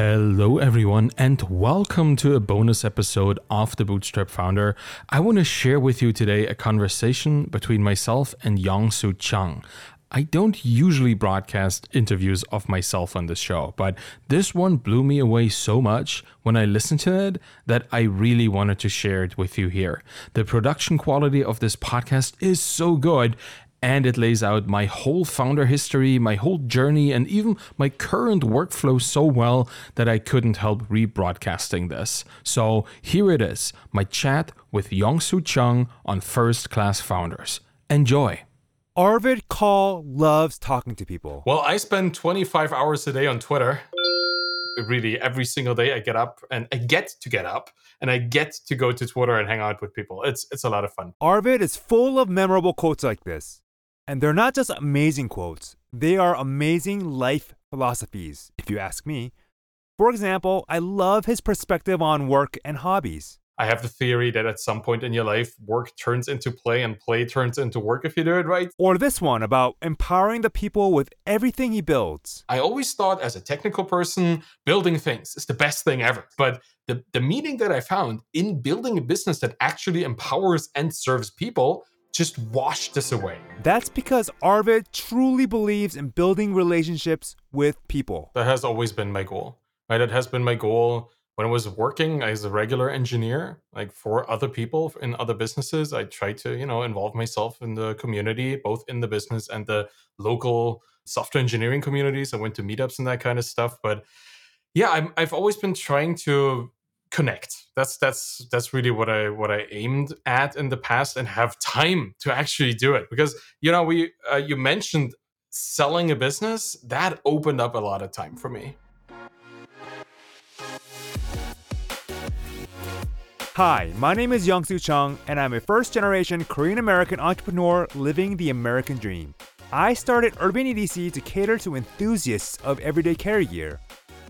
Hello, everyone, and welcome to a bonus episode of The Bootstrap Founder. I want to share with you today a conversation between myself and Yong-Soo Chung. I don't usually broadcast interviews of myself on this show, but this one blew me away so much when I listened to it that I really wanted to share it with you here. The production quality of this podcast is so good, and it lays out my whole founder history, my whole journey, and even my current workflow so well that I couldn't help rebroadcasting this. So here it is my chat with Yong-Soo Chung on First Class Founders. Enjoy. Arvid Kahl loves talking to people. Well, I spend 25 hours a day on Twitter. Really, every single day I get up and I get to get up and I get to go to Twitter and hang out with people. It's it's a lot of fun. Arvid is full of memorable quotes like this. And they're not just amazing quotes, they are amazing life philosophies, if you ask me. For example, I love his perspective on work and hobbies. I have the theory that at some point in your life, work turns into play and play turns into work if you do it right. Or this one about empowering the people with everything he builds. I always thought, as a technical person, building things is the best thing ever. But the, the meaning that I found in building a business that actually empowers and serves people just wash this away. That's because Arvid truly believes in building relationships with people. That has always been my goal. Right? That has been my goal when I was working as a regular engineer, like for other people in other businesses. I tried to, you know, involve myself in the community, both in the business and the local software engineering communities. I went to meetups and that kind of stuff. But yeah, i I've always been trying to connect that's that's that's really what i what i aimed at in the past and have time to actually do it because you know we uh, you mentioned selling a business that opened up a lot of time for me Hi, my name is Yong-Soo Chung, and I'm a first generation Korean American entrepreneur living the American dream. I started Urban EDC to cater to enthusiasts of everyday carry gear.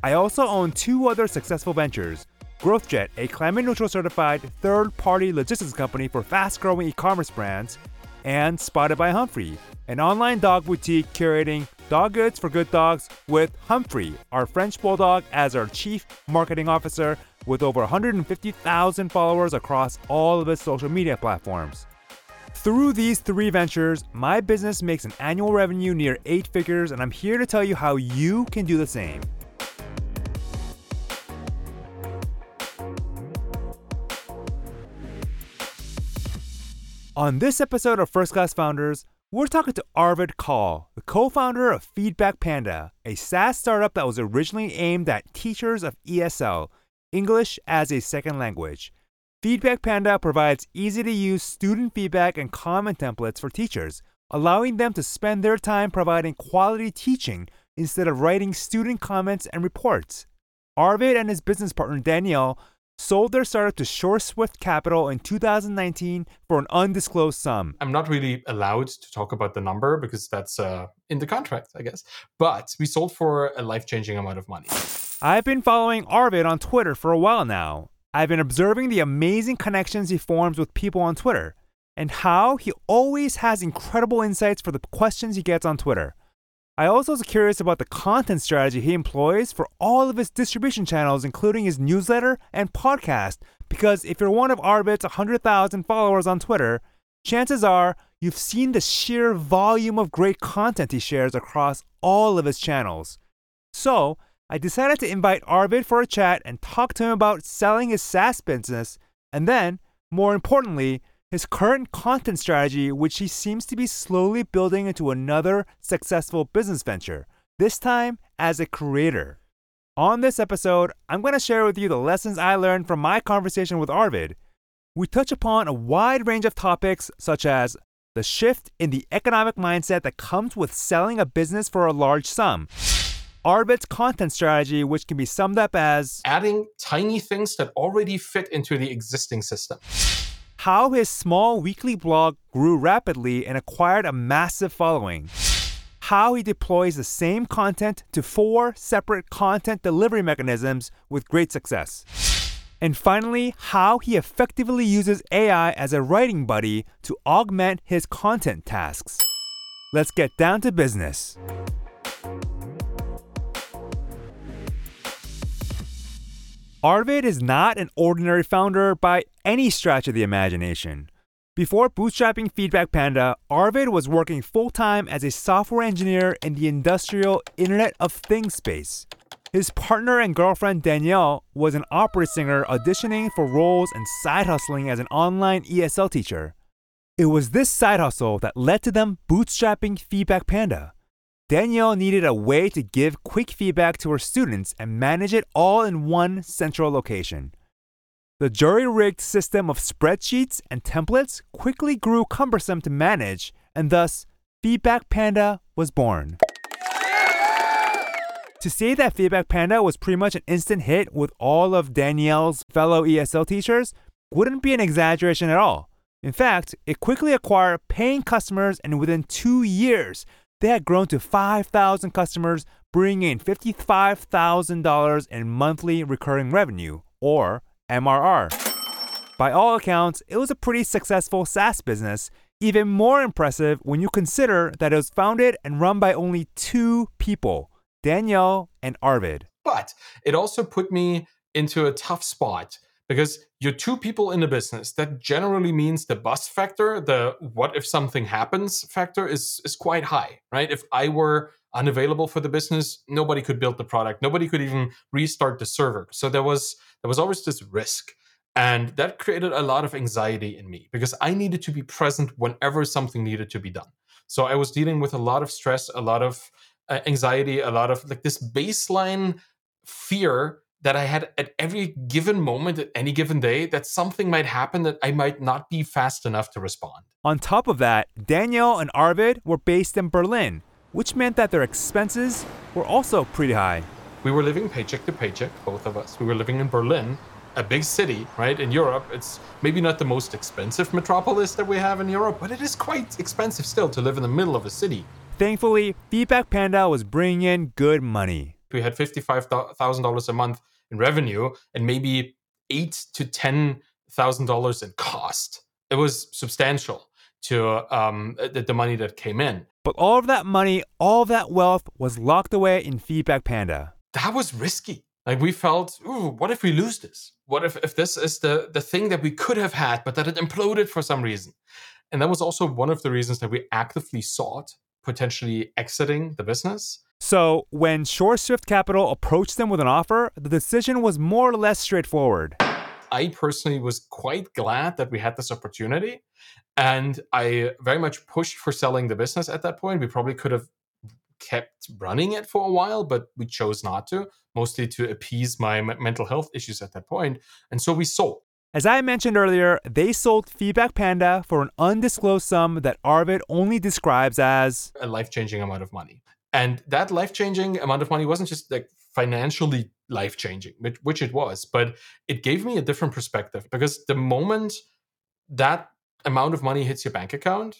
I also own two other successful ventures GrowthJet, a climate neutral certified third party logistics company for fast growing e commerce brands, and Spotted by Humphrey, an online dog boutique curating dog goods for good dogs with Humphrey, our French bulldog, as our chief marketing officer with over 150,000 followers across all of its social media platforms. Through these three ventures, my business makes an annual revenue near eight figures, and I'm here to tell you how you can do the same. On this episode of First Class Founders, we're talking to Arvid Kahl, the co founder of Feedback Panda, a SaaS startup that was originally aimed at teachers of ESL, English as a Second Language. Feedback Panda provides easy to use student feedback and comment templates for teachers, allowing them to spend their time providing quality teaching instead of writing student comments and reports. Arvid and his business partner Danielle sold their startup to SureSwift Capital in 2019 for an undisclosed sum. I'm not really allowed to talk about the number because that's uh, in the contract, I guess. But we sold for a life changing amount of money. I've been following Arvid on Twitter for a while now. I've been observing the amazing connections he forms with people on Twitter and how he always has incredible insights for the questions he gets on Twitter. I also was curious about the content strategy he employs for all of his distribution channels, including his newsletter and podcast. Because if you're one of Arvid's 100,000 followers on Twitter, chances are you've seen the sheer volume of great content he shares across all of his channels. So, I decided to invite Arvid for a chat and talk to him about selling his SaaS business, and then, more importantly, his current content strategy, which he seems to be slowly building into another successful business venture, this time as a creator. On this episode, I'm going to share with you the lessons I learned from my conversation with Arvid. We touch upon a wide range of topics such as the shift in the economic mindset that comes with selling a business for a large sum. Arvid's content strategy, which can be summed up as adding tiny things that already fit into the existing system how his small weekly blog grew rapidly and acquired a massive following, how he deploys the same content to four separate content delivery mechanisms with great success. And finally, how he effectively uses AI as a writing buddy to augment his content tasks. Let's get down to business. Arvid is not an ordinary founder by any stretch of the imagination. Before bootstrapping Feedback Panda, Arvid was working full time as a software engineer in the industrial Internet of Things space. His partner and girlfriend Danielle was an opera singer auditioning for roles and side hustling as an online ESL teacher. It was this side hustle that led to them bootstrapping Feedback Panda. Danielle needed a way to give quick feedback to her students and manage it all in one central location. The jury rigged system of spreadsheets and templates quickly grew cumbersome to manage, and thus, Feedback Panda was born. To say that Feedback Panda was pretty much an instant hit with all of Danielle's fellow ESL teachers wouldn't be an exaggeration at all. In fact, it quickly acquired paying customers, and within two years, they had grown to 5,000 customers, bringing in $55,000 in monthly recurring revenue, or MRR. By all accounts, it was a pretty successful SaaS business, even more impressive when you consider that it was founded and run by only two people Danielle and Arvid. But it also put me into a tough spot because you're two people in a business that generally means the bus factor the what if something happens factor is is quite high right? If i were unavailable for the business nobody could build the product nobody could even restart the server. So there was there was always this risk. And that created a lot of anxiety in me because i needed to be present whenever something needed to be done. So i was dealing with a lot of stress a lot of uh, anxiety a lot of like this baseline fear that I had at every given moment, at any given day, that something might happen that I might not be fast enough to respond. On top of that, Danielle and Arvid were based in Berlin, which meant that their expenses were also pretty high. We were living paycheck to paycheck, both of us. We were living in Berlin, a big city, right? In Europe, it's maybe not the most expensive metropolis that we have in Europe, but it is quite expensive still to live in the middle of a city. Thankfully, Feedback Panda was bringing in good money we had $55,000 a month in revenue and maybe eight to $10,000 in cost. It was substantial to um, the, the money that came in. But all of that money, all of that wealth was locked away in Feedback Panda. That was risky. Like we felt, ooh, what if we lose this? What if, if this is the, the thing that we could have had, but that it imploded for some reason? And that was also one of the reasons that we actively sought potentially exiting the business so, when SureSwift Capital approached them with an offer, the decision was more or less straightforward. I personally was quite glad that we had this opportunity. And I very much pushed for selling the business at that point. We probably could have kept running it for a while, but we chose not to, mostly to appease my mental health issues at that point. And so we sold. As I mentioned earlier, they sold Feedback Panda for an undisclosed sum that Arvid only describes as a life changing amount of money. And that life changing amount of money wasn't just like financially life changing, which it was, but it gave me a different perspective because the moment that amount of money hits your bank account,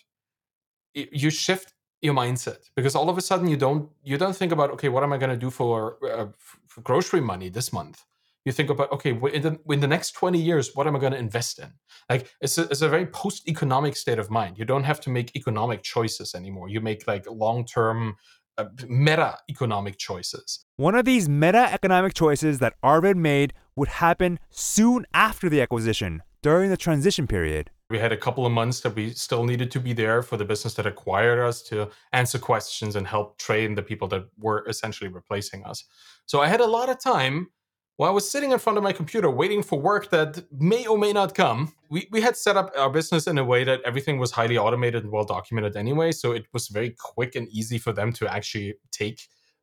you shift your mindset because all of a sudden you don't you don't think about okay what am i going to do for, uh, for grocery money this month? You think about okay in the, in the next 20 years what am i going to invest in? Like it's a, it's a very post-economic state of mind. You don't have to make economic choices anymore. You make like long-term Uh, meta economic choices. One of these meta economic choices that Arvid made would happen soon after the acquisition, during the transition period. We had a couple of months that we still needed to be there for the business that acquired us to answer questions and help train the people that were essentially replacing us. So I had a lot of time while I was sitting in front of my computer waiting for work that may or may not come, we, we had set up our business in a way that everything was highly automated and well documented anyway. So it was very quick and easy for them to actually take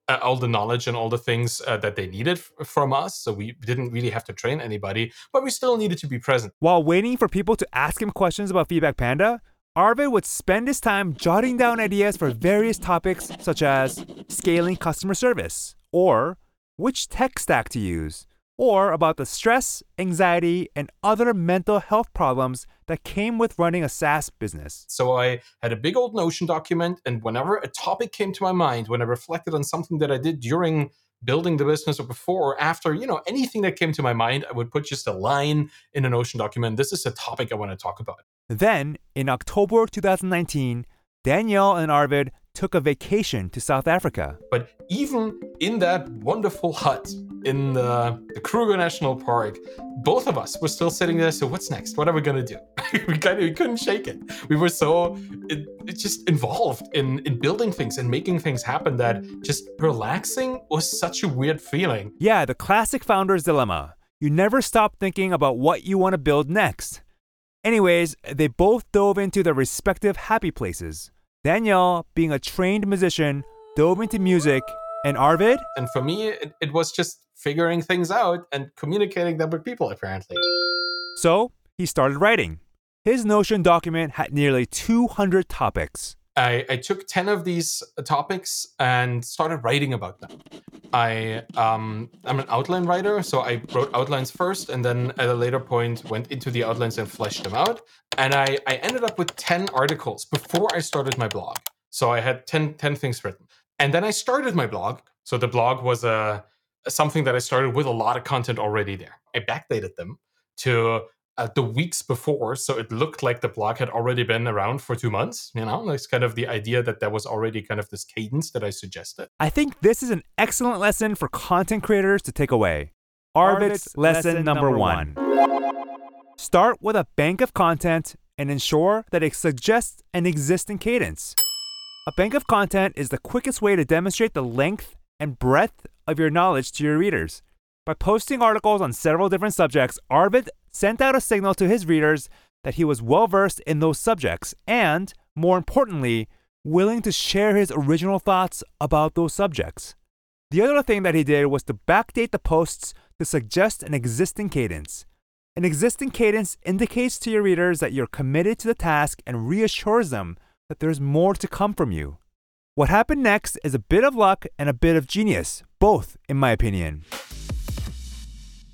uh, all the knowledge and all the things uh, that they needed f- from us. So we didn't really have to train anybody, but we still needed to be present. While waiting for people to ask him questions about Feedback Panda, Arvid would spend his time jotting down ideas for various topics such as scaling customer service or which tech stack to use, or about the stress, anxiety, and other mental health problems that came with running a SaaS business. So I had a big old Notion document, and whenever a topic came to my mind, when I reflected on something that I did during building the business or before or after, you know, anything that came to my mind, I would put just a line in a Notion document. This is a topic I want to talk about. Then, in October 2019, Danielle and Arvid took a vacation to South Africa. But even in that wonderful hut in the, the Kruger National Park, both of us were still sitting there. So what's next? What are we gonna do? we kind of we couldn't shake it. We were so it, it just involved in in building things and making things happen that just relaxing was such a weird feeling. Yeah, the classic founder's dilemma. You never stop thinking about what you want to build next. Anyways, they both dove into their respective happy places. Danielle, being a trained musician, dove into music, and Arvid? And for me, it, it was just figuring things out and communicating them with people, apparently. So he started writing. His Notion document had nearly 200 topics. I, I took 10 of these topics and started writing about them. I, um, I'm an outline writer, so I wrote outlines first and then at a later point went into the outlines and fleshed them out. And I, I ended up with 10 articles before I started my blog. So I had 10, 10 things written. And then I started my blog. So the blog was a, something that I started with a lot of content already there. I backdated them to uh, the weeks before, so it looked like the blog had already been around for two months. You know, that's kind of the idea that there was already kind of this cadence that I suggested. I think this is an excellent lesson for content creators to take away. Arvid's, Arvid's lesson, lesson, number, number one. one. Start with a bank of content and ensure that it suggests an existing cadence. A bank of content is the quickest way to demonstrate the length and breadth of your knowledge to your readers. By posting articles on several different subjects, Arvid sent out a signal to his readers that he was well versed in those subjects and, more importantly, willing to share his original thoughts about those subjects. The other thing that he did was to backdate the posts to suggest an existing cadence. An existing cadence indicates to your readers that you're committed to the task and reassures them that there's more to come from you. What happened next is a bit of luck and a bit of genius, both, in my opinion.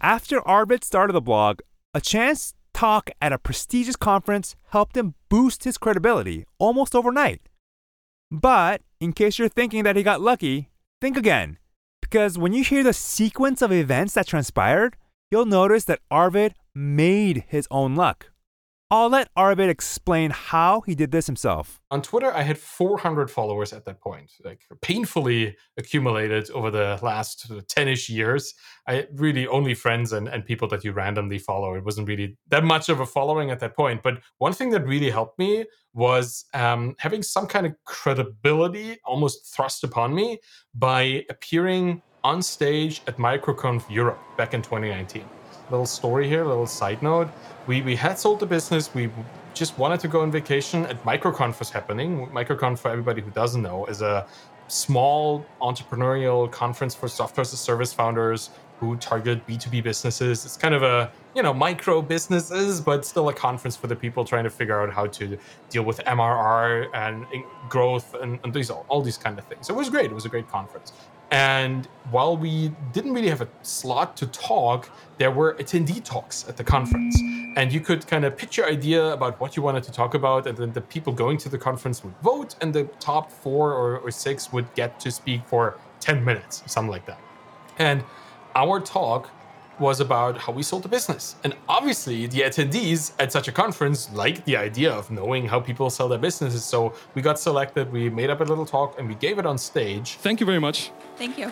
After Arvid started the blog, a chance talk at a prestigious conference helped him boost his credibility almost overnight. But in case you're thinking that he got lucky, think again. Because when you hear the sequence of events that transpired, you'll notice that Arvid made his own luck. I'll let Arvid explain how he did this himself. On Twitter, I had 400 followers at that point, like painfully accumulated over the last 10 ish years. I really only friends and, and people that you randomly follow. It wasn't really that much of a following at that point. But one thing that really helped me was um, having some kind of credibility almost thrust upon me by appearing on stage at MicroConf Europe back in 2019 little story here, little side note. We, we had sold the business. We just wanted to go on vacation, and MicroConf was happening. MicroConf, for everybody who doesn't know, is a small entrepreneurial conference for software as a service founders who target B2B businesses. It's kind of a, you know, micro businesses, but still a conference for the people trying to figure out how to deal with MRR and growth and, and these all, all these kind of things. It was great. It was a great conference. And while we didn't really have a slot to talk, there were attendee talks at the conference. And you could kind of pitch your idea about what you wanted to talk about, and then the people going to the conference would vote, and the top four or, or six would get to speak for 10 minutes, something like that. And our talk was about how we sold the business. And obviously, the attendees at such a conference liked the idea of knowing how people sell their businesses. So we got selected, we made up a little talk, and we gave it on stage. Thank you very much. Thank you.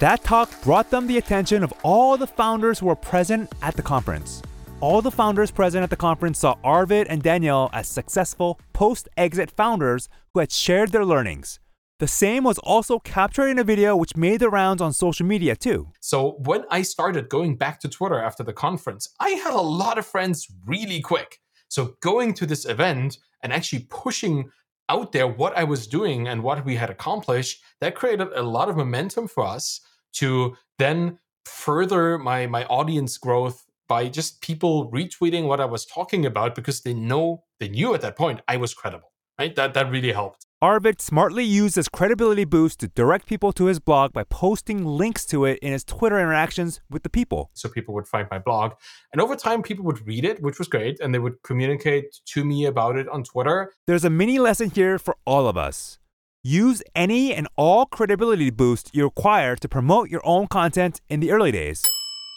That talk brought them the attention of all the founders who were present at the conference. All the founders present at the conference saw Arvid and Danielle as successful post exit founders who had shared their learnings. The same was also captured in a video which made the rounds on social media too. So when I started going back to Twitter after the conference, I had a lot of friends really quick. So going to this event and actually pushing out there what I was doing and what we had accomplished, that created a lot of momentum for us to then further my my audience growth by just people retweeting what I was talking about because they know they knew at that point I was credible. Right? That that really helped. Arvid smartly used this credibility boost to direct people to his blog by posting links to it in his Twitter interactions with the people. So people would find my blog. And over time, people would read it, which was great, and they would communicate to me about it on Twitter. There's a mini lesson here for all of us. Use any and all credibility boost you require to promote your own content in the early days.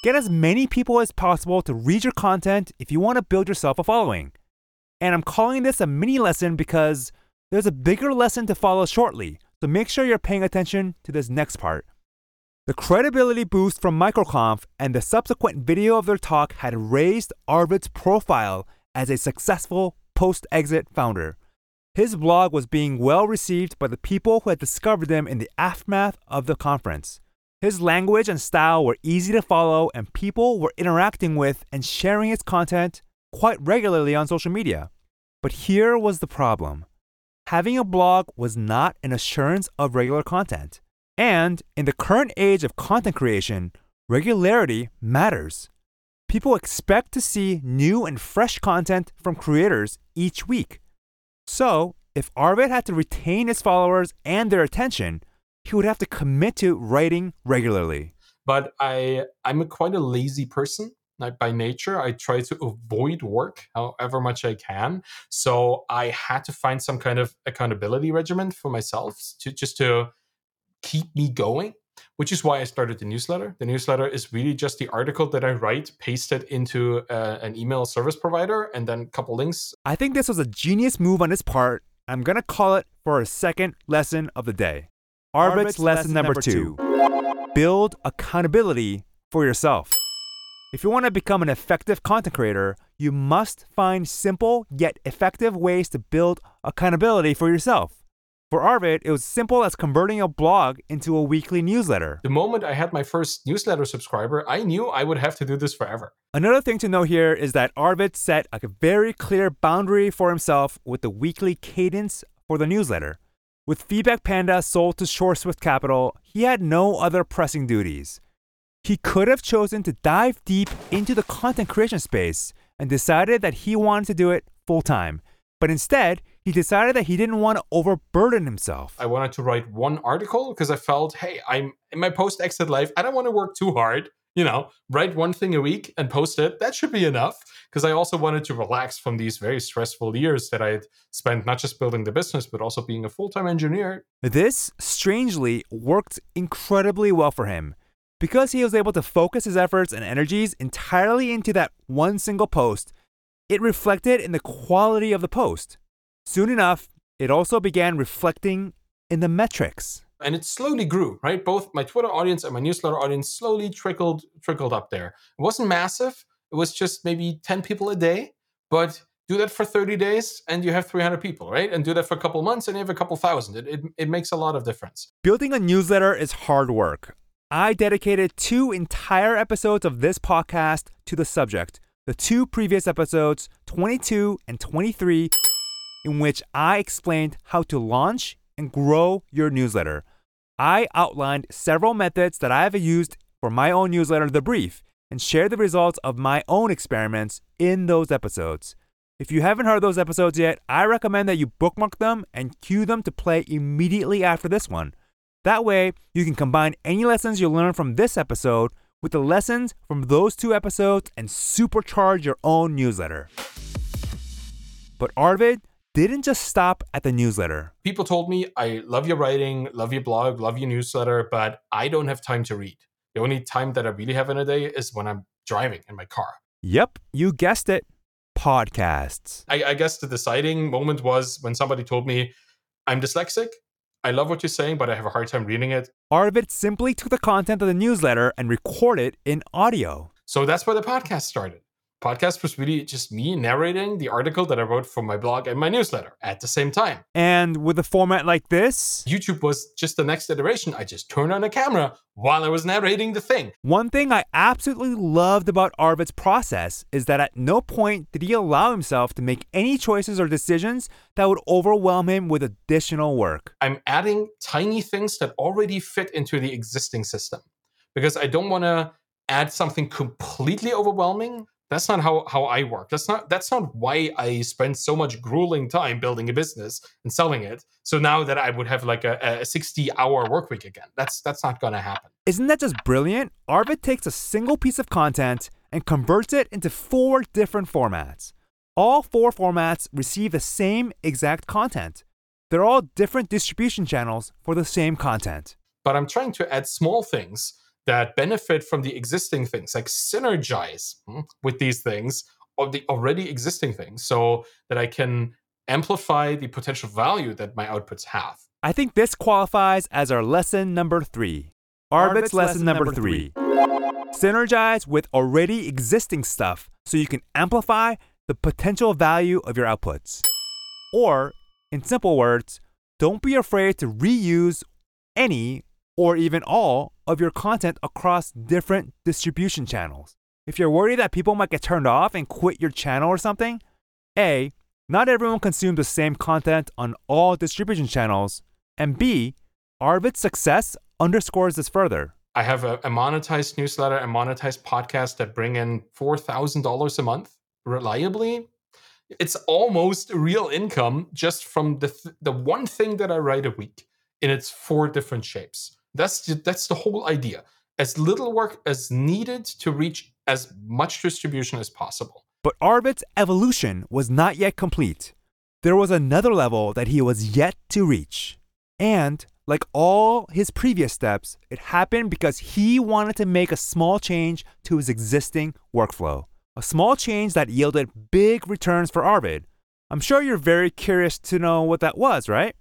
Get as many people as possible to read your content if you want to build yourself a following. And I'm calling this a mini lesson because There's a bigger lesson to follow shortly, so make sure you're paying attention to this next part. The credibility boost from MicroConf and the subsequent video of their talk had raised Arvid's profile as a successful post exit founder. His blog was being well received by the people who had discovered him in the aftermath of the conference. His language and style were easy to follow, and people were interacting with and sharing his content quite regularly on social media. But here was the problem having a blog was not an assurance of regular content. And in the current age of content creation, regularity matters. People expect to see new and fresh content from creators each week. So, if Arvid had to retain his followers and their attention, he would have to commit to writing regularly. But I I'm a quite a lazy person. Like by nature, I try to avoid work however much I can. So I had to find some kind of accountability regimen for myself to just to keep me going which is why I started the newsletter. The newsletter is really just the article that I write, pasted into uh, an email service provider, and then a couple links. I think this was a genius move on his part. I'm going to call it for a second lesson of the day. Arvid's, lesson, lesson, number, number two. two build accountability for yourself. If you want to become an effective content creator, you must find simple yet effective ways to build accountability for yourself. For Arvid, it was simple as converting a blog into a weekly newsletter. The moment I had my first newsletter subscriber, I knew I would have to do this forever. Another thing to know here is that Arvid set a very clear boundary for himself with the weekly cadence for the newsletter. With Feedback Panda sold to SureSwift Capital, he had no other pressing duties. He could have chosen to dive deep into the content creation space and decided that he wanted to do it full time. But instead, he decided that he didn't want to overburden himself. I wanted to write one article because I felt, hey, I'm in my post exit life. I don't want to work too hard. You know, write one thing a week and post it. That should be enough. Because I also wanted to relax from these very stressful years that I had spent not just building the business, but also being a full time engineer. This, strangely, worked incredibly well for him. Because he was able to focus his efforts and energies entirely into that one single post, it reflected in the quality of the post. Soon enough, it also began reflecting in the metrics. And it slowly grew, right? Both my Twitter audience and my newsletter audience slowly trickled trickled up there. It wasn't massive. It was just maybe 10 people a day, but do that for 30 days and you have 300 people, right? And do that for a couple months and you have a couple thousand. It, it, it makes a lot of difference. Building a newsletter is hard work. I dedicated two entire episodes of this podcast to the subject. The two previous episodes, 22 and 23, in which I explained how to launch and grow your newsletter. I outlined several methods that I have used for my own newsletter, The Brief, and shared the results of my own experiments in those episodes. If you haven't heard those episodes yet, I recommend that you bookmark them and cue them to play immediately after this one. That way, you can combine any lessons you learn from this episode with the lessons from those two episodes and supercharge your own newsletter. But Arvid, didn't just stop at the newsletter. People told me, I love your writing, love your blog, love your newsletter, but I don't have time to read. The only time that I really have in a day is when I'm driving in my car. Yep, you guessed it podcasts. I, I guess the deciding moment was when somebody told me, I'm dyslexic. I love what you're saying, but I have a hard time reading it. Arvid simply took the content of the newsletter and recorded it in audio. So that's where the podcast started podcast was really just me narrating the article that I wrote for my blog and my newsletter at the same time. And with a format like this, YouTube was just the next iteration. I just turned on a camera while I was narrating the thing. One thing I absolutely loved about Arvid's process is that at no point did he allow himself to make any choices or decisions that would overwhelm him with additional work. I'm adding tiny things that already fit into the existing system because I don't want to add something completely overwhelming that's not how, how I work. That's not that's not why I spend so much grueling time building a business and selling it. So now that I would have like a, a 60 hour work week again. That's that's not gonna happen. Isn't that just brilliant? Arvid takes a single piece of content and converts it into four different formats. All four formats receive the same exact content. They're all different distribution channels for the same content. But I'm trying to add small things that benefit from the existing things, like synergize hmm, with these things or the already existing things, so that I can amplify the potential value that my outputs have. I think this qualifies as our lesson number three. Arvid's lesson, lesson number three. Synergize with already existing stuff so you can amplify the potential value of your outputs. Or, in simple words, don't be afraid to reuse any or even all of your content across different distribution channels. If you're worried that people might get turned off and quit your channel or something, A, not everyone consumes the same content on all distribution channels, and B, Arvid's success underscores this further. I have a, a monetized newsletter and monetized podcast that bring in $4,000 a month reliably. It's almost real income just from the, th- the one thing that I write a week in its four different shapes. That's the, that's the whole idea. As little work as needed to reach as much distribution as possible. But Arvid's evolution was not yet complete. There was another level that he was yet to reach. And like all his previous steps, it happened because he wanted to make a small change to his existing workflow. A small change that yielded big returns for Arvid. I'm sure you're very curious to know what that was, right?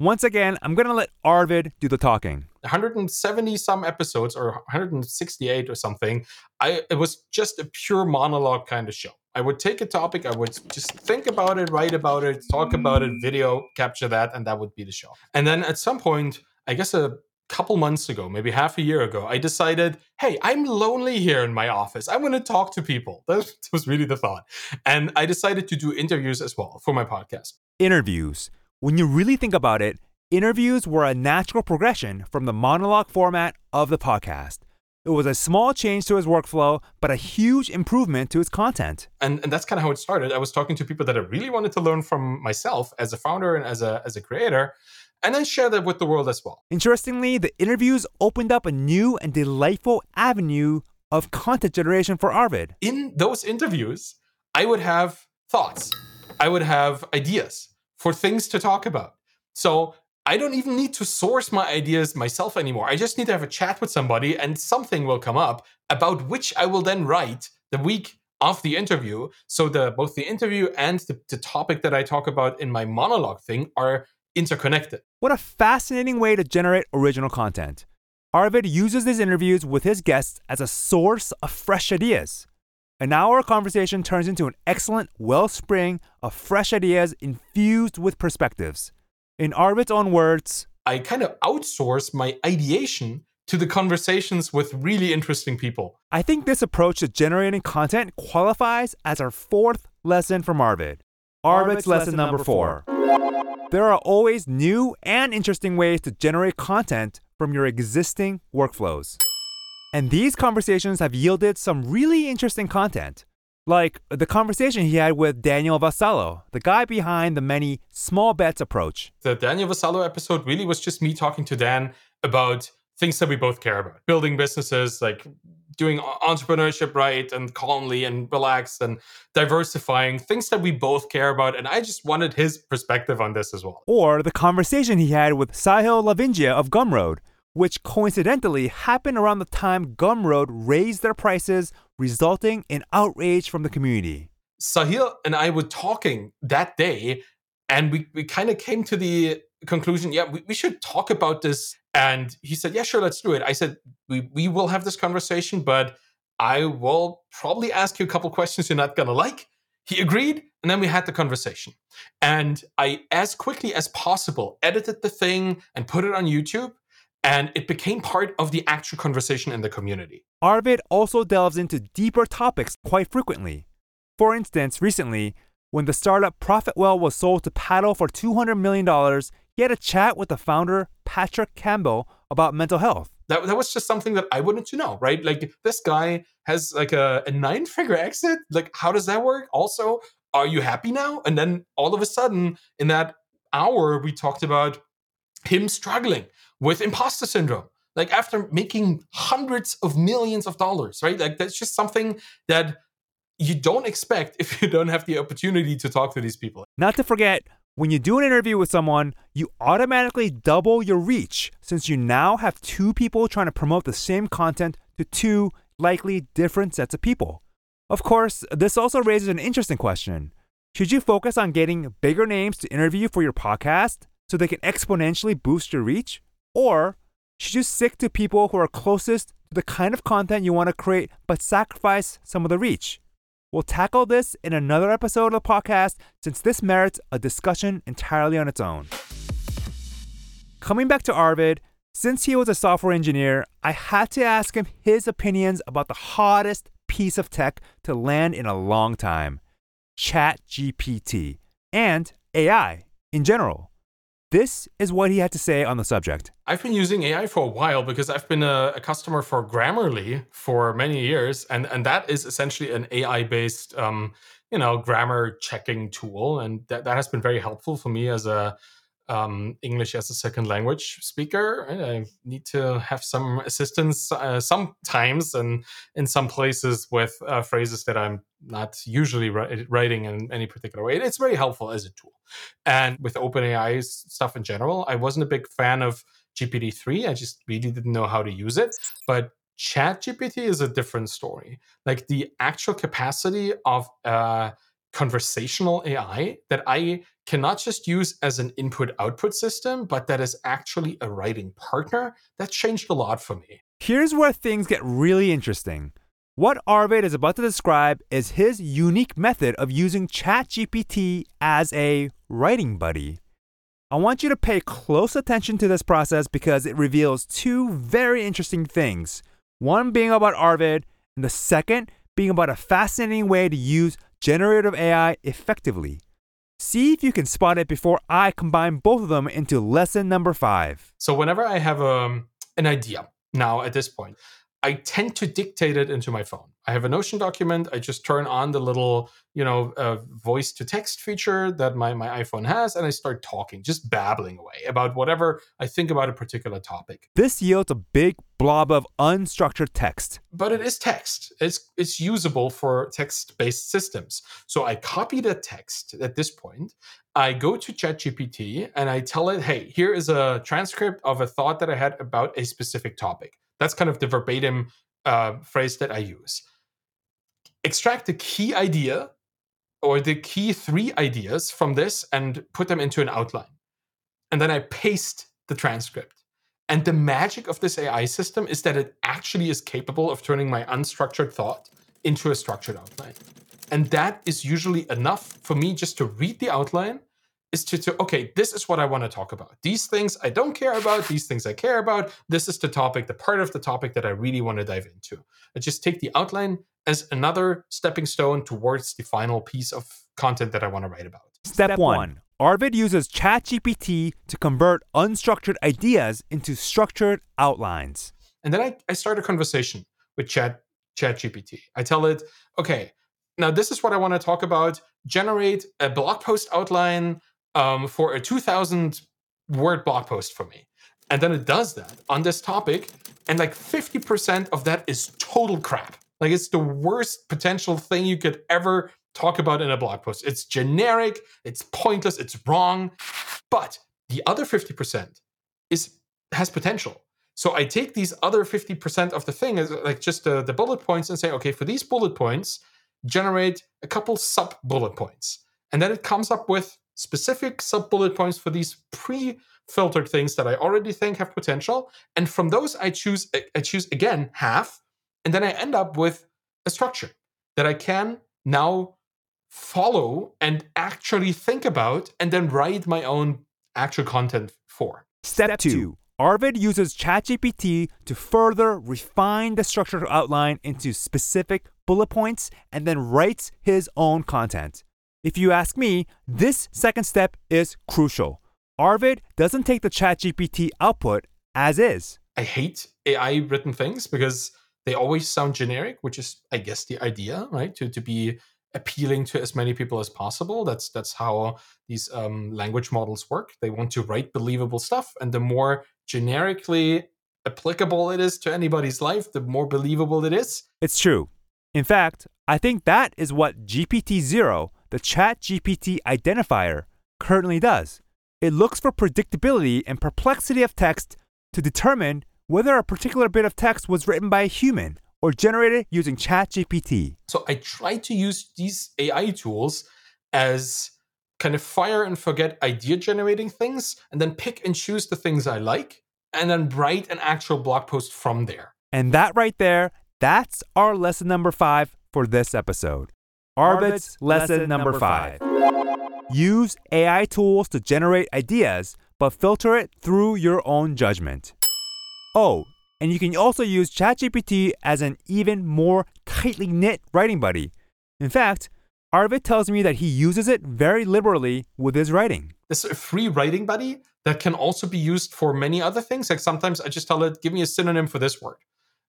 Once again, I'm going to let Arvid do the talking. 170 some episodes or 168 or something, I it was just a pure monologue kind of show. I would take a topic, I would just think about it, write about it, talk about it, video capture that, and that would be the show. And then at some point, I guess a couple months ago, maybe half a year ago, I decided, hey, I'm lonely here in my office. I want to talk to people. That was really the thought. And I decided to do interviews as well for my podcast. Interviews. When you really think about it, interviews were a natural progression from the monologue format of the podcast. It was a small change to his workflow, but a huge improvement to his content. And, and that's kind of how it started. I was talking to people that I really wanted to learn from myself as a founder and as a, as a creator, and then share that with the world as well. Interestingly, the interviews opened up a new and delightful avenue of content generation for Arvid. In those interviews, I would have thoughts, I would have ideas for things to talk about. So I don't even need to source my ideas myself anymore. I just need to have a chat with somebody and something will come up about which I will then write the week of the interview. So the both the interview and the, the topic that I talk about in my monologue thing are interconnected. What a fascinating way to generate original content. Arvid uses these interviews with his guests as a source of fresh ideas. An hour conversation turns into an excellent wellspring of fresh ideas infused with perspectives. In Arvid's own words, I kind of outsource my ideation to the conversations with really interesting people. I think this approach to generating content qualifies as our fourth lesson from Arvid. Arvid's, Arvid's lesson, lesson number four. There are always new and interesting ways to generate content from your existing workflows. And these conversations have yielded some really interesting content. Like the conversation he had with Daniel Vassallo, the guy behind the many small bets approach. The Daniel Vassallo episode really was just me talking to Dan about things that we both care about building businesses, like doing entrepreneurship right and calmly and relaxed and diversifying things that we both care about. And I just wanted his perspective on this as well. Or the conversation he had with Sahil Lavingia of Gumroad, which coincidentally happened around the time Gumroad raised their prices, resulting in outrage from the community. Sahil and I were talking that day, and we, we kind of came to the conclusion yeah, we, we should talk about this. And he said, yeah, sure, let's do it. I said, we, we will have this conversation, but I will probably ask you a couple questions you're not going to like. He agreed, and then we had the conversation. And I, as quickly as possible, edited the thing and put it on YouTube and it became part of the actual conversation in the community. Arvid also delves into deeper topics quite frequently. For instance, recently, when the startup Profitwell was sold to Paddle for $200 million, he had a chat with the founder, Patrick Campbell, about mental health. That, that was just something that I wanted to know, right? Like, this guy has like a, a nine figure exit. Like, how does that work? Also, are you happy now? And then all of a sudden, in that hour, we talked about him struggling with imposter syndrome like after making hundreds of millions of dollars right? Like that's just something that you don't expect if you don't have the opportunity to talk to these people. Not to forget when you do an interview with someone you automatically double your reach since you now have two people trying to promote the same content to two likely different sets of people. Of course this also raises an interesting question. Should you focus on getting bigger names to interview for your podcast so they can exponentially boost your reach? Or should you stick to people who are closest to the kind of content you want to create but sacrifice some of the reach? We'll tackle this in another episode of the podcast since this merits a discussion entirely on its own. Coming back to Arvid, since he was a software engineer, I had to ask him his opinions about the hottest piece of tech to land in a long time ChatGPT and AI in general. This is what he had to say on the subject. I've been using AI for a while because I've been a, a customer for Grammarly for many years, and and that is essentially an AI based, um, you know, grammar checking tool, and that that has been very helpful for me as a um, English as a second language speaker. I need to have some assistance uh, sometimes and in some places with uh, phrases that I'm not usually ri- writing in any particular way. It's very helpful as a tool. And with OpenAI stuff in general, I wasn't a big fan of GPT-3. I just really didn't know how to use it. But ChatGPT is a different story. Like the actual capacity of uh, conversational AI that I cannot just use as an input output system, but that is actually a writing partner, that changed a lot for me. Here's where things get really interesting. What Arvid is about to describe is his unique method of using ChatGPT as a writing buddy. I want you to pay close attention to this process because it reveals two very interesting things. One being about Arvid, and the second being about a fascinating way to use generative AI effectively. See if you can spot it before I combine both of them into lesson number five. So, whenever I have um, an idea now at this point, I tend to dictate it into my phone. I have a Notion document. I just turn on the little, you know, uh, voice to text feature that my, my iPhone has, and I start talking, just babbling away about whatever I think about a particular topic. This yields a big blob of unstructured text. But it is text. It's it's usable for text-based systems. So I copy the text at this point. I go to ChatGPT and I tell it, hey, here is a transcript of a thought that I had about a specific topic. That's kind of the verbatim uh, phrase that I use. Extract the key idea or the key three ideas from this and put them into an outline. And then I paste the transcript. And the magic of this AI system is that it actually is capable of turning my unstructured thought into a structured outline. And that is usually enough for me just to read the outline is to, to okay this is what i want to talk about. These things i don't care about these things i care about this is the topic the part of the topic that i really want to dive into. I just take the outline as another stepping stone towards the final piece of content that i want to write about. Step, one arvid uses chatgpt to convert unstructured ideas into structured outlines. And then i, I start a conversation with chat chatgpt. I tell it okay now this is what i want to talk about. Generate a blog post outline um, for a 2000 word blog post for me. And then it does that on this topic. And like 50% of that is total crap. Like it's the worst potential thing you could ever talk about in a blog post. It's generic, it's pointless, it's wrong. But the other 50% is has potential. So I take these other 50% of the thing as like just the, the bullet points and say, okay, for these bullet points, generate a couple sub bullet points. And then it comes up with specific sub bullet points for these pre filtered things that I already think have potential. And from those, I choose, I choose again half. And then I end up with a structure that I can now follow and actually think about and then write my own actual content for. Step two. Arvid uses ChatGPT to further refine the structured outline into specific bullet points and then writes his own content. If you ask me, this second step is crucial. Arvid doesn't take the ChatGPT output as is. I hate AI written things because they always sound generic, which is, I guess, the idea, right? To, to be appealing to as many people as possible. That's that's how these um, language models work. They want to write believable stuff, and the more generically applicable it is to anybody's life, the more believable it is. It's true. In fact, I think that is what GPT zero the ChatGPT identifier currently does. It looks for predictability and perplexity of text to determine whether a particular bit of text was written by a human or generated using ChatGPT. So I try to use these AI tools as kind of fire and forget idea generating things and then pick and choose the things I like and then write an actual blog post from there. And that right there, that's our lesson number five for this episode. Arvid's lesson, number five. Use AI tools to generate ideas, but filter it through your own judgment. Oh, and you can also use ChatGPT as an even more tightly knit writing buddy. In fact, Arvid tells me that he uses it very liberally with his writing. This free writing buddy that can also be used for many other things. Like sometimes I just tell it, give me a synonym for this word.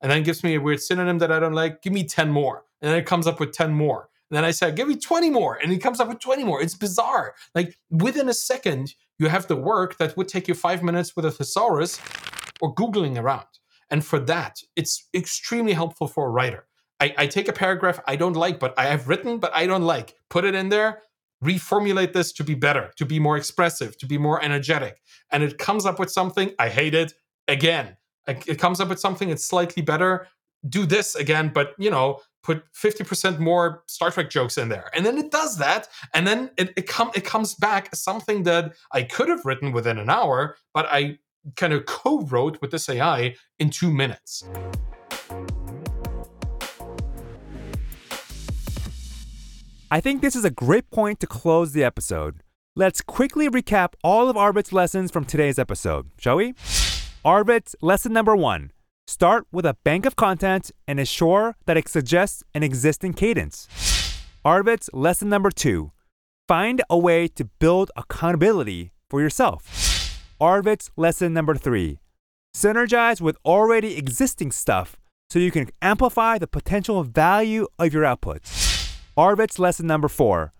And then it gives me a weird synonym that I don't like. Give me 10 more. And then it comes up with 10 more. And then I say, give me 20 more. And it comes up with 20 more. It's bizarre. Like within a second, you have the work that would take you five minutes with a thesaurus or Googling around. And for that, it's extremely helpful for a writer. I, I take a paragraph I don't like, but I have written, but I don't like, put it in there, reformulate this to be better, to be more expressive, to be more energetic. And it comes up with something, I hate it again. It comes up with something it's slightly better. Do this again, but you know, put 50% more Star Trek jokes in there. And then it does that. And then it, it, com- it comes back as something that I could have written within an hour, but I kind of co wrote with this AI in two minutes. I think this is a great point to close the episode. Let's quickly recap all of Arvid's lessons from today's episode, shall we? Arvid's lesson number one start with a bank of content and ensure that it suggests an existing cadence. Arvid's lesson number two find a way to build accountability for yourself. Arvid's lesson number three synergize with already existing stuff so you can amplify the potential value of your outputs. Arvid's lesson number four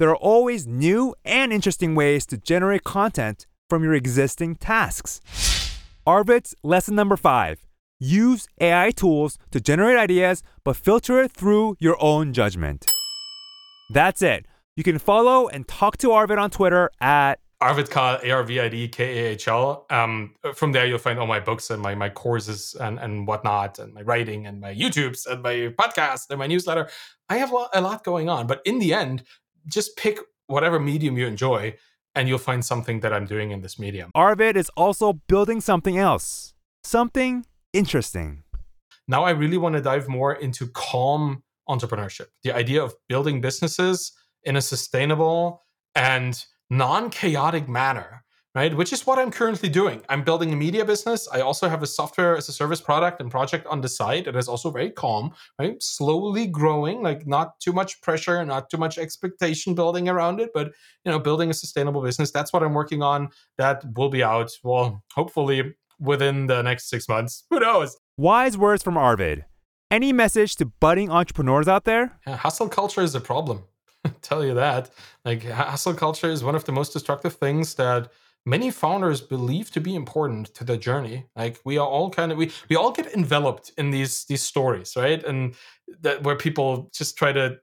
there are always new and interesting ways to generate content from your existing tasks. Arvid's lesson number five use AI tools to generate ideas, but filter it through your own judgment. That's it. You can follow and talk to Arvid on Twitter at Arvid Kahl, A R V I D K A H L. Um, from there, you'll find all my books and my my courses and and whatnot, and my writing and my YouTubes and my podcast and my newsletter. I have a lot going on, but in the end, just pick whatever medium you enjoy, and you'll find something that I'm doing in this medium. Arvid is also building something else, something interesting. Now, I really want to dive more into calm entrepreneurship, the idea of building businesses in a sustainable and non chaotic manner, right? Which is what I'm currently doing. I'm building a media business. I also have a software as a service product and project on the side. It is also very calm, right? Slowly growing, like not too much pressure, not too much expectation building around it, but you know, building a sustainable business. That's what I'm working on. That will be out, well, hopefully within the next six months. Who knows? Wise words from Arvid. Any message to budding entrepreneurs out there? hustle culture is a problem. tell you that. Like hustle culture is one of the most destructive things that many founders believe to be important to their journey. Like we are all kind of we we all get enveloped in these these stories, right? And that where people just try to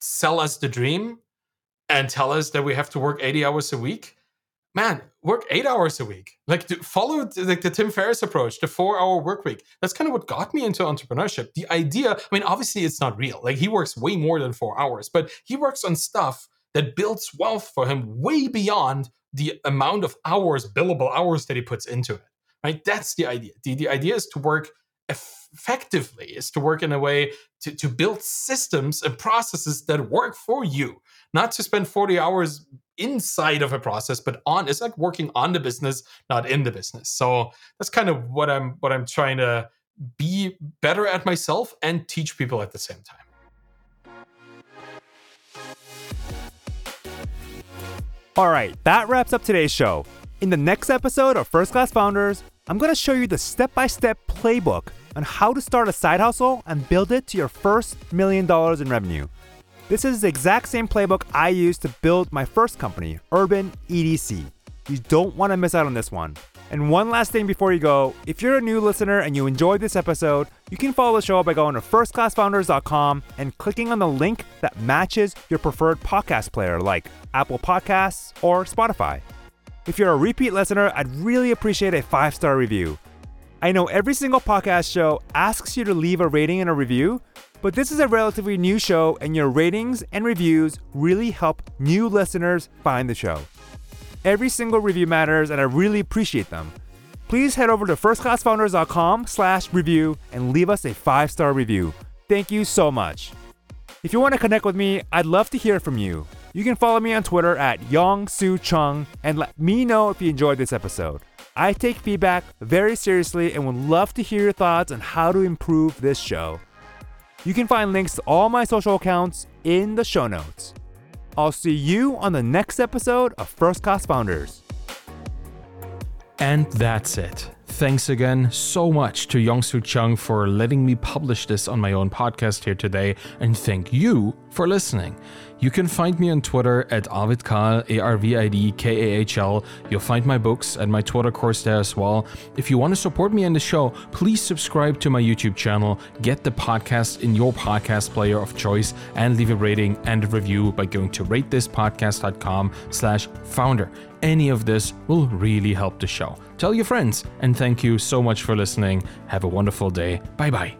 sell us the dream and tell us that we have to work 80 hours a week man, work eight hours a week. Like follow the, like the Tim Ferriss approach, the four-hour work week. That's kind of what got me into entrepreneurship. The idea, I mean, obviously it's not real. Like he works way more than four hours, but he works on stuff that builds wealth for him way beyond the amount of hours, billable hours that he puts into it. Right? That's the idea. The, the idea is to work effectively, is to work in a way to, to build systems and processes that work for you, not to spend 40 hours inside of a process but on it's like working on the business not in the business. So that's kind of what i'm what i'm trying to be better at myself and teach people at the same time. All right that wraps up today's show. In the next episode of first class founders i'm to show you the step-by-step playbook on how to start a side hustle and build it to your first million dollars in revenue this is the exact same playbook I used to build my first company, Urban EDC. You don't want to miss out on this one. And one last thing before you go if you're a new listener and you enjoyed this episode, you can follow the show by going to firstclassfounders.com and clicking on the link that matches your preferred podcast player like Apple Podcasts or Spotify. If you're a repeat listener, I'd really appreciate a five star review. I know every single podcast show asks you to leave a rating and a review, But this is a relatively new show, and your ratings and reviews really help new listeners find the show. Every single review matters, and I really appreciate them. Please head over to firstclassfounders.com slash review and leave us a five-star review. Thank you so much. If you want to connect with me, I'd love to hear from you. You can follow me on Twitter at Yong-Soo Chung and let me know if you enjoyed this episode. I take feedback very seriously and would love to hear your thoughts on how to improve this show. You can find links to all my social accounts in the show notes. I'll see you on the next episode of First Class Founders. And that's it. Thanks again so much to Yong-Soo Chung for letting me publish this on my own podcast here today, and thank you for listening. You can find me on Twitter at Arvid Kahl, A R V I D K A H L. You'll find my books and my Twitter course there as well. If you want to support me and the show, please subscribe to my YouTube channel, get the podcast in your podcast player of choice, and leave a rating and a review by going to ratethispodcast.com slash founder. Any of this will really help the show. Tell your friends, and thank you so much for listening. Have a wonderful day. Bye bye.